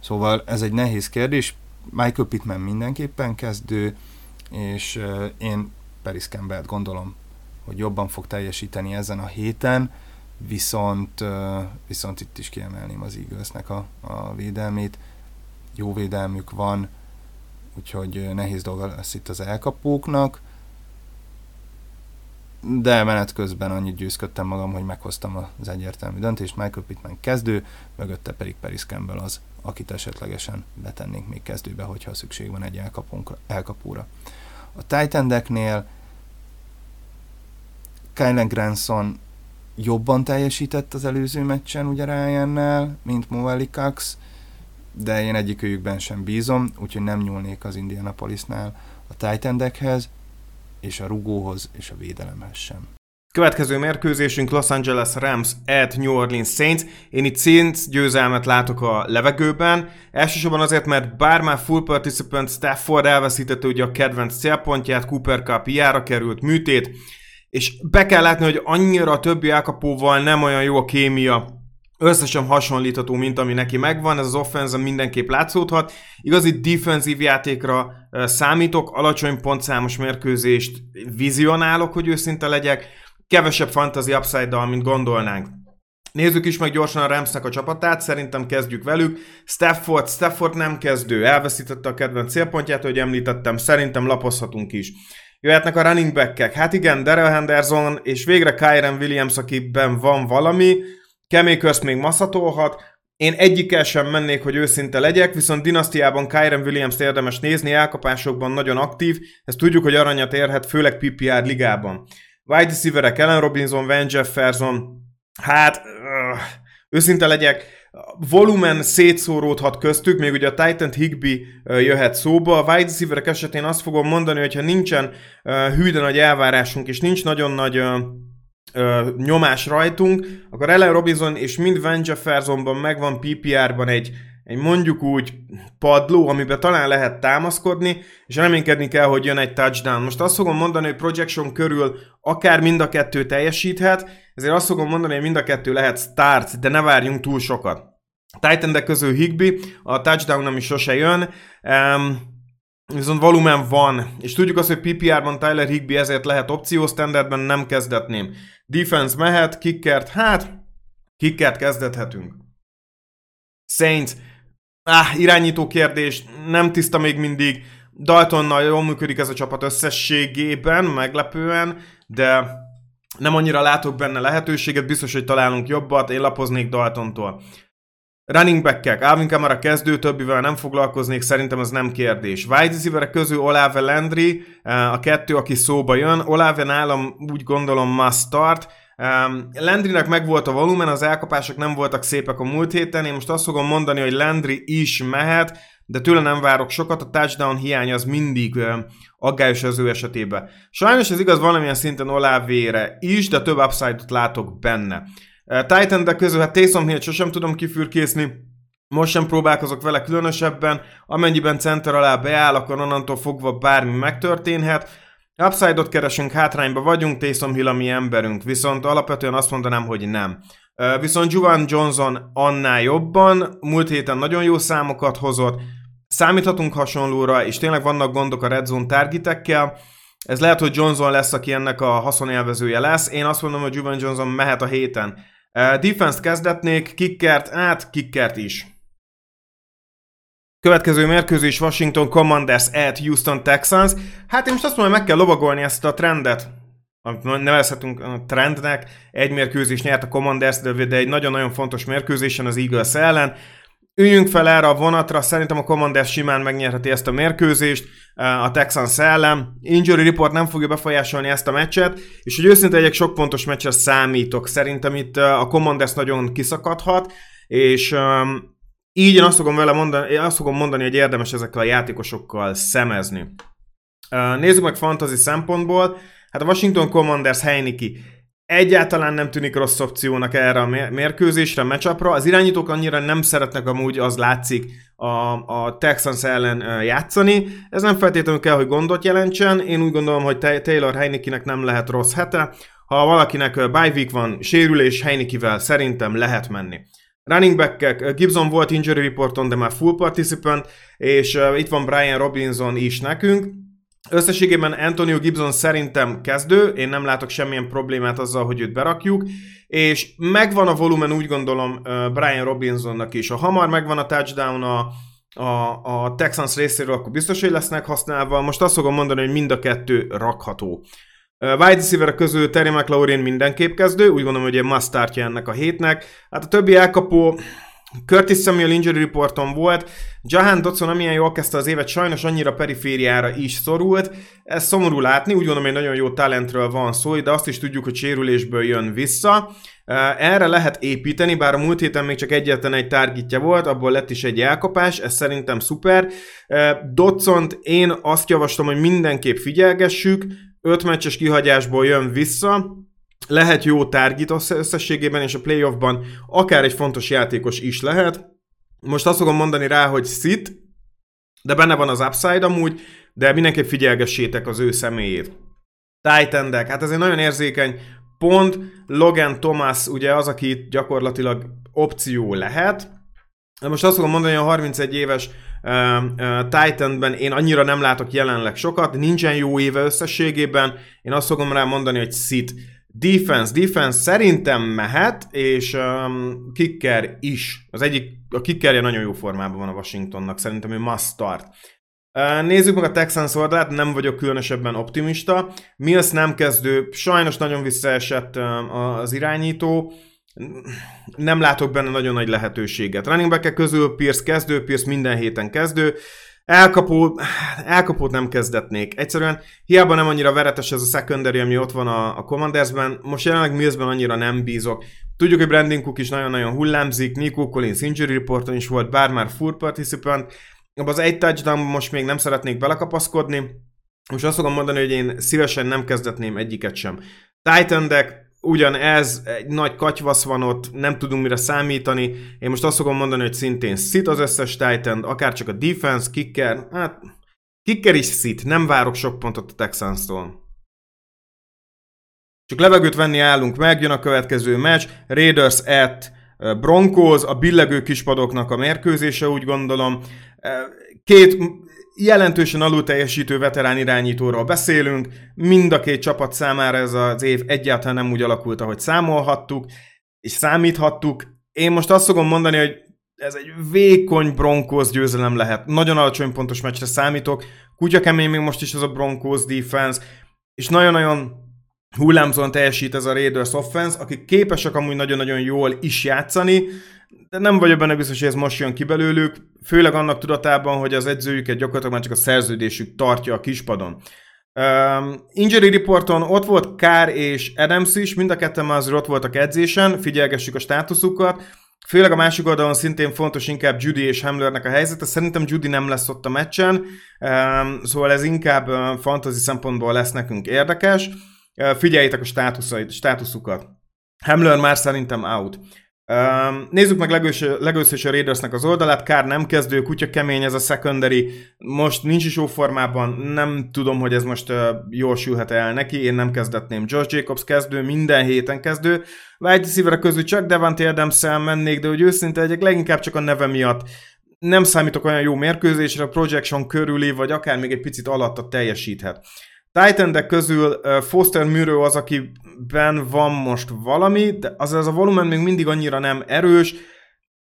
szóval ez egy nehéz kérdés. Michael Pittman mindenképpen kezdő, és én Paris campbell gondolom, hogy jobban fog teljesíteni ezen a héten, viszont, viszont itt is kiemelném az Eaglesnek a, a védelmét. Jó védelmük van, úgyhogy nehéz dolga lesz itt az elkapóknak de menet közben annyit győzködtem magam, hogy meghoztam az egyértelmű döntést. Michael Pittman kezdő, mögötte pedig Paris Campbell az, akit esetlegesen betennénk még kezdőbe, hogyha szükség van egy elkapóra. A Titan decknél Kylen Granson jobban teljesített az előző meccsen ugye ryan mint Moeli Cox, de én egyikőjükben sem bízom, úgyhogy nem nyúlnék az Indianapolisnál a Titan és a rugóhoz és a védelemhez sem. Következő mérkőzésünk Los Angeles Rams at New Orleans Saints. Én itt Saints győzelmet látok a levegőben. Elsősorban azért, mert bár már full participant Stafford elveszítette ugye a kedvenc célpontját, Cooper Cup jára került műtét, és be kell látni, hogy annyira a többi elkapóval nem olyan jó a kémia, összesen hasonlítható, mint ami neki megvan, ez az offense mindenképp látszódhat. Igazi defensív játékra számítok, alacsony pontszámos mérkőzést vizionálok, hogy őszinte legyek, kevesebb fantasy upside-dal, mint gondolnánk. Nézzük is meg gyorsan a Ramsnek a csapatát, szerintem kezdjük velük. Stafford, Stafford nem kezdő, elveszítette a kedvenc célpontját, hogy említettem, szerintem lapozhatunk is. Jöhetnek a running back-ek. Hát igen, Daryl Henderson és végre Kyren Williams, akiben van valami. Keméközt még maszatolhat. Én egyikkel sem mennék, hogy őszinte legyek, viszont dinasztiában Kyren Williams érdemes nézni, elkapásokban nagyon aktív, ezt tudjuk, hogy aranyat érhet, főleg PPR ligában. Wide receiverek Ellen Robinson, Van Jefferson, hát uh, őszinte legyek, volumen szétszóródhat köztük, még ugye a Titan Higby jöhet szóba. A wide receiverek esetén azt fogom mondani, hogy ha nincsen hűde nagy elvárásunk, és nincs nagyon nagy nyomás rajtunk, akkor Ellen Robinson és mind Van Jeffersonban megvan PPR-ban egy egy mondjuk úgy padló, amiben talán lehet támaszkodni, és reménykedni kell, hogy jön egy touchdown. Most azt fogom mondani, hogy projection körül akár mind a kettő teljesíthet, ezért azt fogom mondani, hogy mind a kettő lehet start, de ne várjunk túl sokat. titan közül Higby, a touchdown nem is sose jön, um, viszont volumen van, és tudjuk azt, hogy PPR-ban Tyler Higby ezért lehet opció, standardben nem kezdetném. Defense mehet, kickert, hát kickert kezdethetünk. Saints, Ah, irányító kérdés, nem tiszta még mindig. Daltonnal jól működik ez a csapat összességében, meglepően, de nem annyira látok benne lehetőséget, biztos, hogy találunk jobbat, én lapoznék Daltontól. Running back-ek, Alvin Kamara kezdő, többivel nem foglalkoznék, szerintem ez nem kérdés. Wide receiver közül Olave Landry, eh, a kettő, aki szóba jön. Olave nálam úgy gondolom must start, Um, Landrynek megvolt a volumen, az elkapások nem voltak szépek a múlt héten, én most azt fogom mondani, hogy Landry is mehet, de tőle nem várok sokat, a touchdown hiány az mindig uh, aggályos az ő esetében. Sajnos ez igaz valamilyen szinten Olávére is, de több upside-ot látok benne. Titan, de közül hát Taysom Hill sosem tudom kifürkészni, most sem próbálkozok vele különösebben, amennyiben center alá beáll, akkor onnantól fogva bármi megtörténhet. Upside-ot keresünk, hátrányba vagyunk, Taysom Hill a mi emberünk, viszont alapvetően azt mondanám, hogy nem. Viszont Juvan Johnson annál jobban, múlt héten nagyon jó számokat hozott, számíthatunk hasonlóra, és tényleg vannak gondok a red zone targetekkel, ez lehet, hogy Johnson lesz, aki ennek a haszonélvezője lesz. Én azt mondom, hogy Juvan Johnson mehet a héten. Defense-t kezdetnék, kickert, át, kickert is. Következő mérkőzés Washington Commanders at Houston Texans. Hát én most azt mondom, hogy meg kell lovagolni ezt a trendet, nevezhetünk trendnek. Egy mérkőzés nyert a Commanders, de egy nagyon-nagyon fontos mérkőzésen az Eagles ellen. Üljünk fel erre a vonatra, szerintem a Commanders simán megnyerheti ezt a mérkőzést a Texans ellen. Injury report nem fogja befolyásolni ezt a meccset, és hogy őszinte egyek sok pontos meccsre számítok. Szerintem itt a Commanders nagyon kiszakadhat, és um, így én azt fogom vele mondani, én azt fogom mondani, hogy érdemes ezekkel a játékosokkal szemezni. Nézzük meg fantasy szempontból. Hát a Washington Commanders Heiniki egyáltalán nem tűnik rossz opciónak erre a mérkőzésre, a matchupra. Az irányítók annyira nem szeretnek amúgy, az látszik, a, a Texans ellen játszani. Ez nem feltétlenül kell, hogy gondot jelentsen. Én úgy gondolom, hogy Taylor Heinekinek nem lehet rossz hete. Ha valakinek bye week van, sérülés Heinekivel szerintem lehet menni. Running back Gibson volt injury reporton, de már full participant, és itt van Brian Robinson is nekünk. Összességében Antonio Gibson szerintem kezdő, én nem látok semmilyen problémát azzal, hogy őt berakjuk, és megvan a volumen úgy gondolom Brian Robinsonnak is. Ha hamar megvan a touchdown a, a, a Texans részéről, akkor biztos, hogy lesznek használva. Most azt fogom mondani, hogy mind a kettő rakható. Wide receiver közül Terry McLaurin mindenképp kezdő, úgy gondolom, hogy egy must ennek a hétnek. Hát a többi elkapó Curtis Samuel injury reporton volt, Jahan Dodson amilyen jól kezdte az évet, sajnos annyira perifériára is szorult. Ez szomorú látni, úgy gondolom, hogy nagyon jó talentről van szó, de azt is tudjuk, hogy sérülésből jön vissza. Erre lehet építeni, bár a múlt héten még csak egyetlen egy targetja volt, abból lett is egy elkapás, ez szerintem szuper. dodson én azt javaslom, hogy mindenképp figyelgessük, öt meccses kihagyásból jön vissza, lehet jó target összességében, és a playoffban akár egy fontos játékos is lehet. Most azt fogom mondani rá, hogy sit, de benne van az upside amúgy, de mindenképp figyelgessétek az ő személyét. titan hát ez egy nagyon érzékeny pont. Logan Thomas ugye az, aki gyakorlatilag opció lehet. De most azt fogom mondani, hogy a 31 éves Titanben én annyira nem látok jelenleg sokat, nincsen jó éve összességében, én azt fogom rá mondani, hogy sit. Defense, defense szerintem mehet, és um, kicker is. Az egyik, a kickerje nagyon jó formában van a Washingtonnak, szerintem ő must start. Nézzük meg a Texans oldalát, nem vagyok különösebben optimista. Mills nem kezdő, sajnos nagyon visszaesett az irányító, nem látok benne nagyon nagy lehetőséget. Running back közül Pierce kezdő, Pierce minden héten kezdő, Elkapó, elkapót nem kezdetnék. Egyszerűen hiába nem annyira veretes ez a secondary, ami ott van a, a Commandersben, most jelenleg Millsben annyira nem bízok. Tudjuk, hogy Brandon Cook is nagyon-nagyon hullámzik, Nico Collins injury reporton is volt, bár már full participant, abban az egy touchdown most még nem szeretnék belekapaszkodni. Most azt fogom mondani, hogy én szívesen nem kezdetném egyiket sem. Titan deck, ugyanez, egy nagy katyvasz van ott, nem tudunk mire számítani. Én most azt fogom mondani, hogy szintén szit az összes Titan, akár csak a defense, kicker, hát kicker is szit, nem várok sok pontot a Texans-tól. Csak levegőt venni állunk meg, jön a következő meccs, Raiders at Broncos, a billegő kispadoknak a mérkőzése, úgy gondolom. Két jelentősen alul teljesítő veterán irányítóról beszélünk, mind a két csapat számára ez az év egyáltalán nem úgy alakult, ahogy számolhattuk, és számíthattuk. Én most azt fogom mondani, hogy ez egy vékony Broncos győzelem lehet. Nagyon alacsony pontos meccsre számítok. Kutya kemény még most is az a Broncos defense, és nagyon-nagyon hullámzóan teljesít ez a Raiders offense, akik képesek amúgy nagyon-nagyon jól is játszani, de nem vagyok benne biztos, hogy ez most jön ki belőlük, főleg annak tudatában, hogy az edzőjüket gyakorlatilag már csak a szerződésük tartja a kispadon. Um, injury reporton ott volt Kár és Adams is, mind a ketten már azért ott voltak edzésen, figyelgessük a státuszukat. Főleg a másik oldalon szintén fontos inkább Judy és Hamlernek a helyzete. Szerintem Judy nem lesz ott a meccsen, szóval ez inkább fantasy szempontból lesz nekünk érdekes. Figyeljétek a státuszukat. Hamler már szerintem out. Um, nézzük meg legőször is a Raidersnek az oldalát, Kár nem kezdő, kutya kemény ez a secondary, most nincs is jó formában, nem tudom, hogy ez most uh, jól sülhet el neki, én nem kezdetném. Josh Jacobs kezdő, minden héten kezdő, wide receiver közül csak Devante adams mennék, de hogy őszinte legyek, leginkább csak a neve miatt. Nem számítok olyan jó mérkőzésre, a projection körüli, vagy akár még egy picit alatta teljesíthet. Titan közül Foster Murrow az, akiben van most valami, de az, az a volumen még mindig annyira nem erős,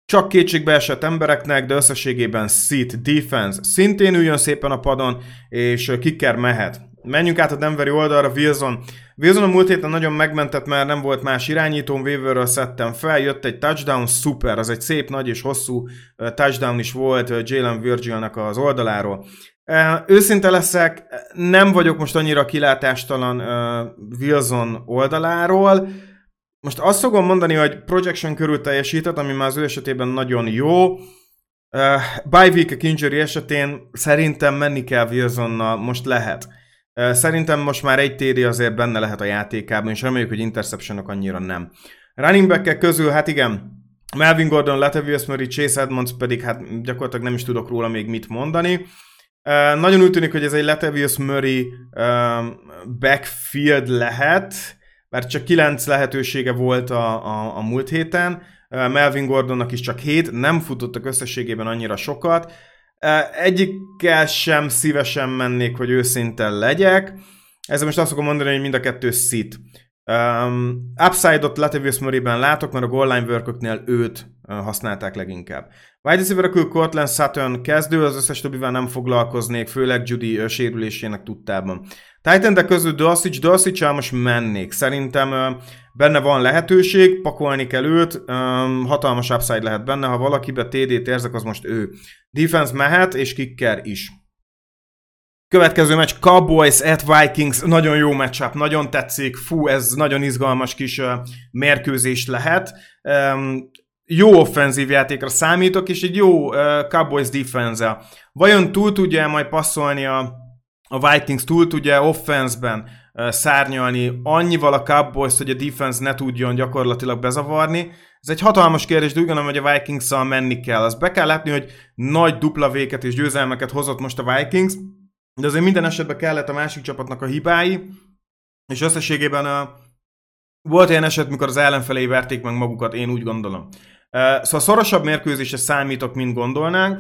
csak kétségbe esett embereknek, de összességében sit, defense szintén üljön szépen a padon, és kicker mehet. Menjünk át a Denveri oldalra, Wilson. Wilson a múlt héten nagyon megmentett, mert nem volt más irányítóm, waiverről szedtem fel, jött egy touchdown, szuper, az egy szép, nagy és hosszú touchdown is volt Jalen Virgilnek az oldaláról. Őszinte leszek, nem vagyok most annyira kilátástalan Wilson oldaláról. Most azt fogom mondani, hogy projection körül teljesített, ami már az ő esetében nagyon jó. Uh, bye week injury esetén szerintem menni kell Wilsonnal, most lehet. Szerintem most már egy téri azért benne lehet a játékában, és reméljük, hogy interceptionok annyira nem. Running back közül, hát igen, Melvin Gordon, Latavius Murray, Chase Edmonds pedig hát gyakorlatilag nem is tudok róla még mit mondani. Nagyon úgy tűnik, hogy ez egy Latavius Murray um, backfield lehet, mert csak 9 lehetősége volt a, a, a múlt héten, uh, Melvin Gordonnak is csak 7, nem futottak összességében annyira sokat. Uh, egyikkel sem szívesen mennék, hogy őszinte legyek. Ezzel most azt fogom mondani, hogy mind a kettő szit. Um, Upside-ot Latavius Murray-ben látok, mert a goal line work őt használták leginkább. Wide receiver Cortland Sutton kezdő, az összes többivel nem foglalkoznék, főleg Judy uh, sérülésének tudtában. Titan de közül Dulcich, dulcich most mennék. Szerintem uh, benne van lehetőség, pakolni kell őt, um, hatalmas upside lehet benne, ha valakibe TD-t érzek, az most ő. Defense mehet, és kicker is. Következő meccs Cowboys at Vikings, nagyon jó matchup, nagyon tetszik, fú, ez nagyon izgalmas kis uh, mérkőzés lehet. Um, jó offenzív játékra számítok, és egy jó uh, Cowboys defense Vajon túl tudja majd passzolni a, a Vikings, túl tudja offense-ben szárnyalni annyival a cowboys hogy a defense ne tudjon gyakorlatilag bezavarni. Ez egy hatalmas kérdés, de úgy gondolom, hogy a vikings menni kell. Az be kell látni, hogy nagy dupla véket és győzelmeket hozott most a Vikings, de azért minden esetben kellett a másik csapatnak a hibái, és összességében a, volt olyan eset, mikor az ellenfelé verték meg magukat, én úgy gondolom. Szóval szorosabb mérkőzésre számítok, mint gondolnánk.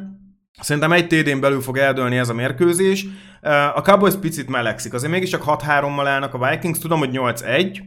Szerintem egy TD-n belül fog eldőlni ez a mérkőzés. A Cowboys picit melegszik, azért mégiscsak 6-3-mal állnak a Vikings, tudom, hogy 8-1,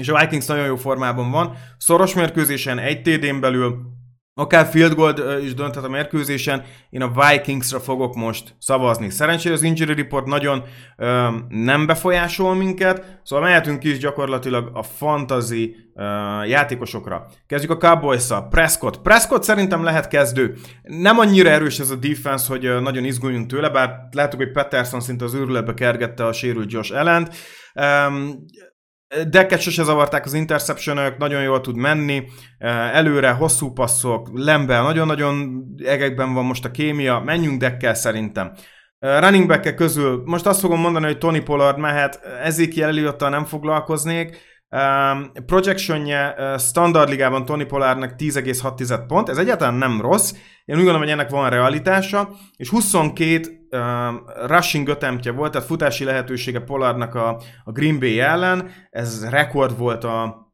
és a Vikings nagyon jó formában van. Szoros mérkőzésen egy TD-n belül Akár field goal is dönthet a mérkőzésen, én a Vikingsra fogok most szavazni. Szerencsére az injury report nagyon ö, nem befolyásol minket, szóval mehetünk is gyakorlatilag a fantasy ö, játékosokra. Kezdjük a cowboys -szal. Prescott. Prescott szerintem lehet kezdő. Nem annyira erős ez a defense, hogy nagyon izguljunk tőle, bár láttuk, hogy Peterson szinte az őrületbe kergette a sérült Josh ellent. Um, Decket sose zavarták az interception nagyon jól tud menni, előre, hosszú passzok, Lembel, nagyon-nagyon egekben van most a kémia, menjünk Dekkel szerintem. Running back közül most azt fogom mondani, hogy Tony Pollard mehet, Ezekiel elliott nem foglalkoznék, projectionje standard ligában Tony Pollardnak 10,6 pont, ez egyáltalán nem rossz, én úgy gondolom, hogy ennek van realitása, és 22 rushing ötemtje volt, tehát futási lehetősége Pollardnak a, a Green Bay ellen, ez rekord volt a,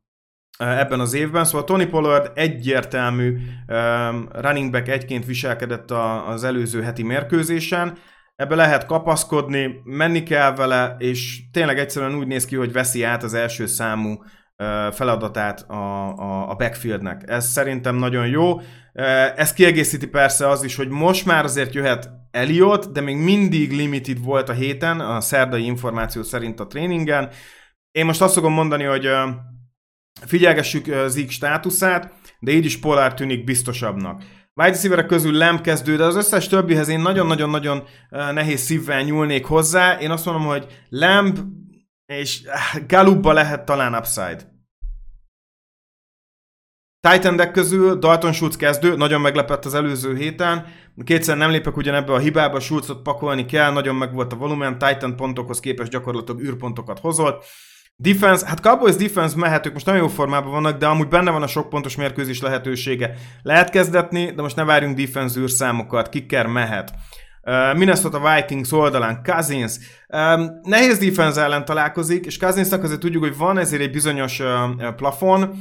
ebben az évben, szóval Tony Pollard egyértelmű um, running back egyként viselkedett a, az előző heti mérkőzésen, ebbe lehet kapaszkodni, menni kell vele, és tényleg egyszerűen úgy néz ki, hogy veszi át az első számú uh, feladatát a, a, a backfieldnek. Ez szerintem nagyon jó. Ez kiegészíti persze az is, hogy most már azért jöhet Elliot, de még mindig limited volt a héten, a szerdai információ szerint a tréningen. Én most azt fogom mondani, hogy figyelgessük Zik státuszát, de így is Polár tűnik biztosabbnak. Wide receiver közül nem kezdő, de az összes többihez én nagyon-nagyon-nagyon nehéz szívvel nyúlnék hozzá. Én azt mondom, hogy Lamb és Galubba lehet talán upside. Titan deck közül Dalton Schultz kezdő, nagyon meglepett az előző héten. Kétszer nem lépek ugyanebbe a hibába, Schultzot pakolni kell, nagyon meg volt a volumen, Titan pontokhoz képest gyakorlatilag űrpontokat hozott. Defense, hát Cowboys defense mehetők, most nagyon jó formában vannak, de amúgy benne van a sok pontos mérkőzés lehetősége. Lehet kezdetni, de most ne várjunk defense űrszámokat, kicker mehet. Uh, Minnesota Vikings oldalán Cousins. Um, nehéz defense ellen találkozik, és Cousinsnak azért tudjuk, hogy van ezért egy bizonyos uh, plafon,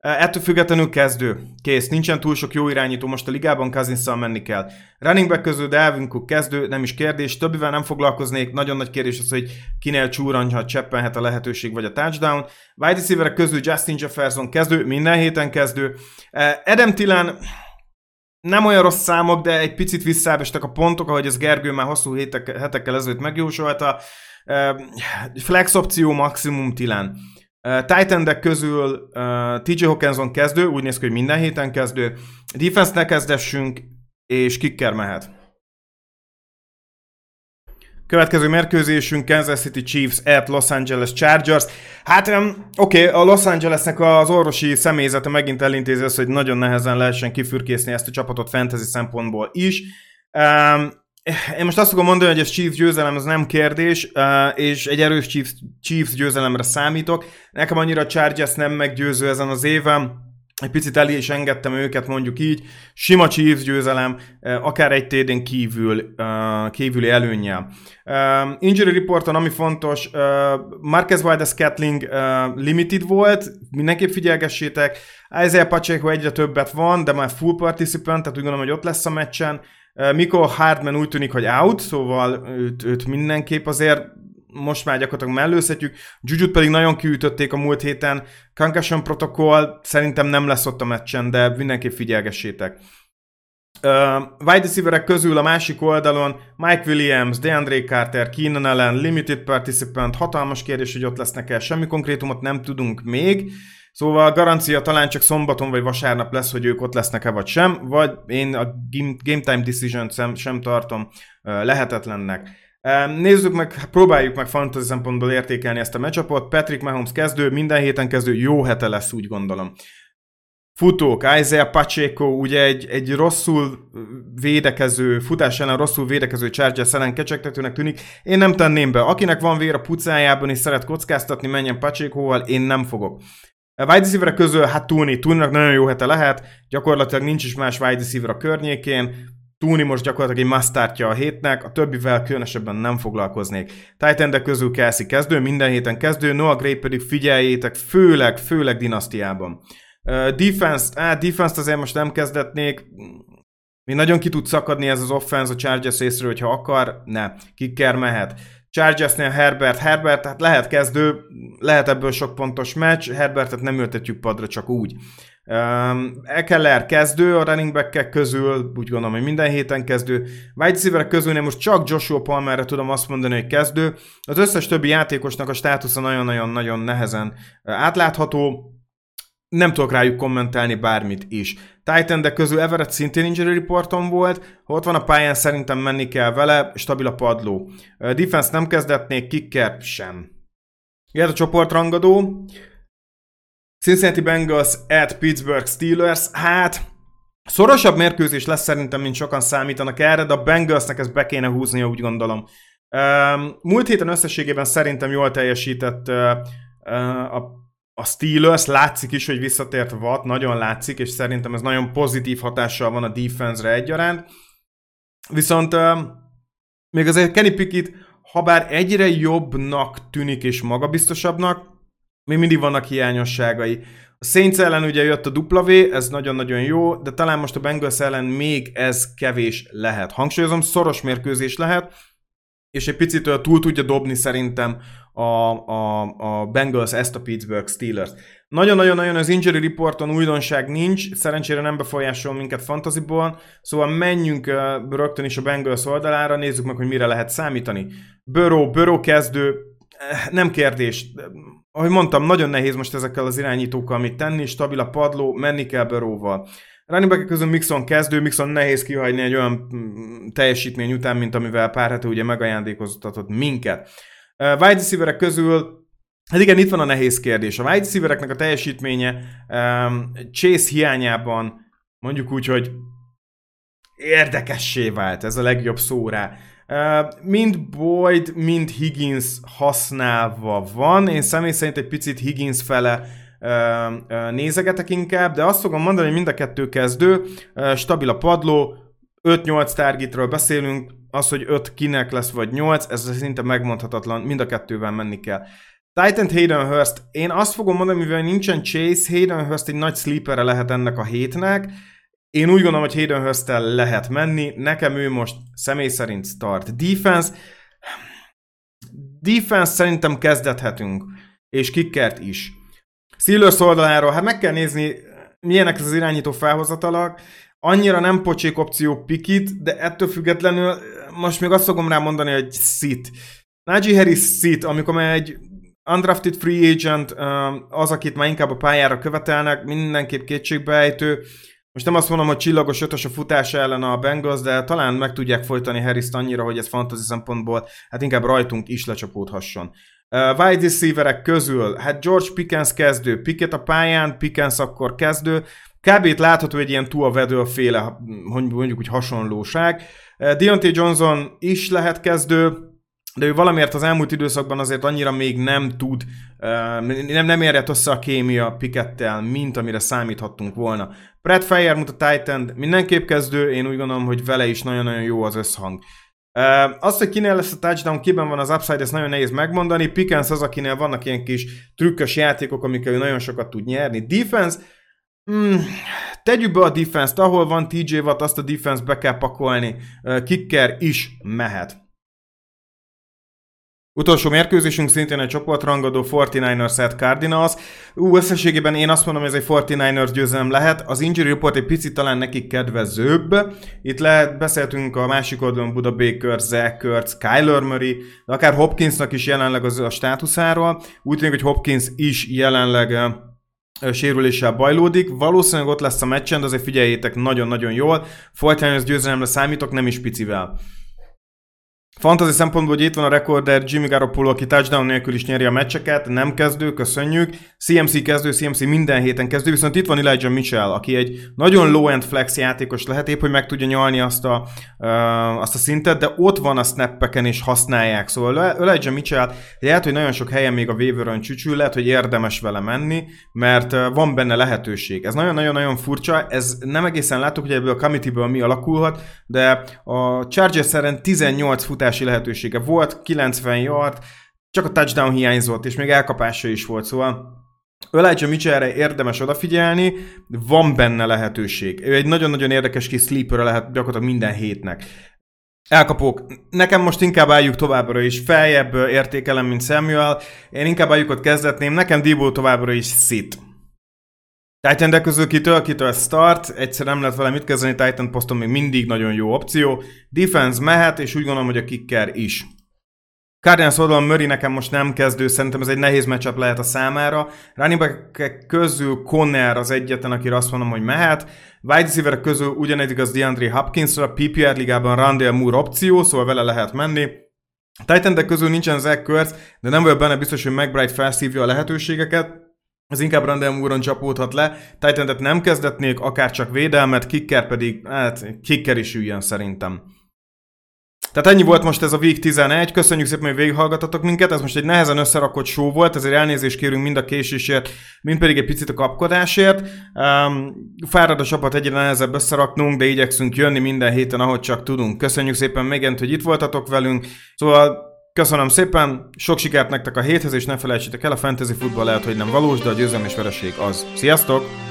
Ettől függetlenül kezdő. Kész. Nincsen túl sok jó irányító, most a ligában cousins menni kell. Running back közül Delvin Cook kezdő, nem is kérdés. Többivel nem foglalkoznék. Nagyon nagy kérdés az, hogy kinél csúranyha cseppenhet a lehetőség vagy a touchdown. Wide receiver közül Justin Jefferson kezdő, minden héten kezdő. Adam Tillen nem olyan rossz számok, de egy picit visszábestek a pontok, ahogy ez Gergő már hosszú hétek, hetekkel ezelőtt megjósolta. Flex opció maximum Tilen. Titan közül TJ Hawkinson kezdő, úgy néz ki, hogy minden héten kezdő. Defense-nek kezdessünk, és kicker mehet. Következő mérkőzésünk Kansas City Chiefs at Los Angeles Chargers. Hát oké, okay, a Los Angelesnek az orvosi személyzete megint elintézi azt, hogy nagyon nehezen lehessen kifürkészni ezt a csapatot fantasy szempontból is. Um, én most azt fogom mondani, hogy ez Chiefs győzelem az nem kérdés, és egy erős Chiefs, Chiefs győzelemre számítok. Nekem annyira a Chargers nem meggyőző ezen az éven, egy picit elé is engedtem őket, mondjuk így. Sima Chiefs győzelem, akár egy tédén kívül, kívüli előnnyel. Injury reporton, ami fontos, Marquez Valdez Catling limited volt, mindenképp figyelgessétek. Isaiah Pacheco egyre többet van, de már full participant, tehát úgy gondolom, hogy ott lesz a meccsen. Mikor Hardman úgy tűnik, hogy out, szóval őt, őt mindenképp azért most már gyakorlatilag mellőzhetjük. Jujut pedig nagyon kiütötték a múlt héten. Concussion protokoll szerintem nem lesz ott a meccsen, de mindenképp figyelgessétek. Uh, wide receiverek közül a másik oldalon Mike Williams, DeAndre Carter, Keenan Allen, limited participant, hatalmas kérdés, hogy ott lesznek el, semmi konkrétumot nem tudunk még. Szóval garancia talán csak szombaton vagy vasárnap lesz, hogy ők ott lesznek-e vagy sem, vagy én a Game Time Decision sem, sem tartom lehetetlennek. Nézzük meg, próbáljuk meg fantasy szempontból értékelni ezt a matchupot. Patrick Mahomes kezdő, minden héten kezdő, jó hete lesz, úgy gondolom. futók, Isaiah Pacheco, ugye egy, egy rosszul védekező, futás ellen rosszul védekező Chargers ellen kecsegtetőnek tűnik. Én nem tenném be. Akinek van vér a pucájában és szeret kockáztatni, menjen Pacheco-val, én nem fogok. Wide receiver közül, hát Tuni, Tuninak nagyon jó hete lehet, gyakorlatilag nincs is más wide receiver a környékén, Tuni most gyakorlatilag egy masztártja a hétnek, a többivel különösebben nem foglalkoznék. Titan közül Kelsey kezdő, minden héten kezdő, Noah Gray pedig figyeljétek, főleg, főleg dinasztiában. Uh, defense-t, á, defense-t azért most nem kezdetnék, mi nagyon ki tud szakadni ez az offense a Chargers részről, hogyha akar, ne, kicker mehet. Chargersnél Herbert, Herbert, hát lehet kezdő, lehet ebből sok pontos meccs, Herbertet nem ültetjük padra csak úgy. Um, Ekeller kezdő a running back közül, úgy gondolom, hogy minden héten kezdő. Wide receiver közül most csak Joshua Palmerre tudom azt mondani, hogy kezdő. Az összes többi játékosnak a státusza nagyon-nagyon-nagyon nehezen átlátható. Nem tudok rájuk kommentálni bármit is. Titan de közül Everett szintén injury reporton volt, ha ott van a pályán, szerintem menni kell vele, stabil a padló. Defense nem kezdetnék, kicker sem. Jöhet a csoportrangadó. Cincinnati Bengals at Pittsburgh Steelers, hát szorosabb mérkőzés lesz szerintem, mint sokan számítanak erre, de a Bengalsnek ezt be kéne húznia, úgy gondolom. Múlt héten összességében szerintem jól teljesített a, Steelers, látszik is, hogy visszatért Watt, nagyon látszik, és szerintem ez nagyon pozitív hatással van a defense-re egyaránt. Viszont még azért Kenny Pickett, ha bár egyre jobbnak tűnik és magabiztosabbnak, még mindig vannak hiányosságai. A Saints ellen ugye jött a W, ez nagyon-nagyon jó, de talán most a Bengals ellen még ez kevés lehet. Hangsúlyozom, szoros mérkőzés lehet, és egy picit túl tudja dobni szerintem a, a, a Bengals ezt a Pittsburgh Steelers. Nagyon-nagyon-nagyon az injury reporton újdonság nincs, szerencsére nem befolyásol minket fantasyból, szóval menjünk uh, rögtön is a Bengals oldalára, nézzük meg, hogy mire lehet számítani. Burrow, Burrow kezdő, eh, nem kérdés, ahogy mondtam, nagyon nehéz most ezekkel az irányítókkal mit tenni, stabil a padló, menni kell Burrowval. Running back közül Mixon kezdő, Mixon nehéz kihagyni egy olyan mm, teljesítmény után, mint amivel pár hete ugye megajándékoztatott minket. Uh, wide receiverek közül Hát igen, itt van a nehéz kérdés. A wide receivereknek a teljesítménye um, Chase hiányában mondjuk úgy, hogy érdekessé vált, ez a legjobb szó rá mind Boyd, mind Higgins használva van. Én személy szerint egy picit Higgins fele nézegetek inkább, de azt fogom mondani, hogy mind a kettő kezdő, stabil a padló, 5-8 targetről beszélünk, az, hogy 5 kinek lesz, vagy 8, ez szinte megmondhatatlan, mind a kettővel menni kell. Titan Hayden Hurst, én azt fogom mondani, mivel nincsen Chase, Hayden Hurst egy nagy sleepere lehet ennek a hétnek, én úgy gondolom, hogy Hayden hurst lehet menni, nekem ő most személy szerint start. Defense, defense szerintem kezdethetünk, és kickert is. Steelers oldaláról, hát meg kell nézni, milyenek az irányító felhozatalak, annyira nem pocsék opció pikit, de ettől függetlenül most még azt fogom rá mondani, hogy sit. Najee Harris sit, amikor egy undrafted free agent, az, akit már inkább a pályára követelnek, mindenképp kétségbeejtő. Most nem azt mondom, hogy csillagos ötös a futása ellen a Bengals, de talán meg tudják folytani harris annyira, hogy ez fantasy szempontból hát inkább rajtunk is lecsapódhasson. Uh, wide receiverek közül, hát George Pickens kezdő, Pickett a pályán, Pickens akkor kezdő, kb. látható egy ilyen Tua Vedő féle, mondjuk úgy hasonlóság. Uh, Deontay Johnson is lehet kezdő, de ő valamiért az elmúlt időszakban azért annyira még nem tud, nem, nem érett össze a kémia Pikettel, mint amire számíthattunk volna. Brad Feyer a Titan mindenképp kezdő, én úgy gondolom, hogy vele is nagyon-nagyon jó az összhang. Azt, hogy kinél lesz a touchdown, kiben van az upside, ezt nagyon nehéz megmondani. Pickens az, akinél vannak ilyen kis trükkös játékok, amikkel ő nagyon sokat tud nyerni. Defense, mm, tegyük be a defense-t, ahol van TJ Watt, azt a defense be kell pakolni. Kicker is mehet. Utolsó mérkőzésünk szintén egy csoportrangadó 49ers at Cardinals. Ú, összességében én azt mondom, hogy ez egy 49ers győzelem lehet. Az injury report egy picit talán nekik kedvezőbb. Itt lehet, beszéltünk a másik oldalon Buda Baker, Zach Kurtz, Kyler Murray, de akár Hopkinsnak is jelenleg az a státuszáról. Úgy tűnik, hogy Hopkins is jelenleg sérüléssel bajlódik. Valószínűleg ott lesz a meccsen, de azért figyeljétek nagyon-nagyon jól. 49ers győzelemre számítok, nem is picivel. Fantasy szempontból, hogy itt van a rekorder Jimmy Garoppolo, aki touchdown nélkül is nyeri a meccseket, nem kezdő, köszönjük. CMC kezdő, CMC minden héten kezdő, viszont itt van Elijah Mitchell, aki egy nagyon low-end flex játékos lehet, épp, hogy meg tudja nyalni azt a, uh, azt a szintet, de ott van a snappeken és használják. Szóval Elijah Mitchell lehet, hogy nagyon sok helyen még a waiver csücsül, lehet, hogy érdemes vele menni, mert van benne lehetőség. Ez nagyon-nagyon-nagyon furcsa, ez nem egészen látok, hogy ebből a committee mi alakulhat, de a Chargers szerint 18 futás futási lehetősége volt, 90 yard, csak a touchdown hiányzott, és még elkapása is volt, szóval Elijah Mitchellre érdemes odafigyelni, van benne lehetőség. Ő egy nagyon-nagyon érdekes kis sleeper lehet gyakorlatilag minden hétnek. Elkapók. Nekem most inkább álljuk továbbra is feljebb értékelem, mint Samuel. Én inkább álljukot kezdetném. Nekem Debo továbbra is szit. Titan közül kitől, kitől start, egyszer nem lehet vele mit kezdeni, Titan poszton még mindig nagyon jó opció. Defense mehet, és úgy gondolom, hogy a kicker is. Cardinals oldalon Murray nekem most nem kezdő, szerintem ez egy nehéz matchup lehet a számára. Running back közül Conner az egyetlen, akire azt mondom, hogy mehet. Wide receiver közül ugyanegy igaz DeAndre Hopkins, a PPR ligában Randall Moore opció, szóval vele lehet menni. Titan közül nincsen Zach Kurtz, de nem vagyok benne biztos, hogy McBride felszívja a lehetőségeket. Ez inkább Randall Moore-on csapódhat le. titan nem kezdetnék, akár csak védelmet, kicker pedig, hát kicker is üljön szerintem. Tehát ennyi volt most ez a Week 11, köszönjük szépen, hogy végighallgatatok minket, ez most egy nehezen összerakott show volt, ezért elnézést kérünk mind a késésért, mind pedig egy picit a kapkodásért. Um, fárad a csapat egyre nehezebb összeraknunk, de igyekszünk jönni minden héten, ahogy csak tudunk. Köszönjük szépen még hogy itt voltatok velünk, szóval Köszönöm szépen, sok sikert nektek a héthez, és ne felejtsétek el, a fantasy futball lehet, hogy nem valós, de a győzelem és vereség az. Sziasztok!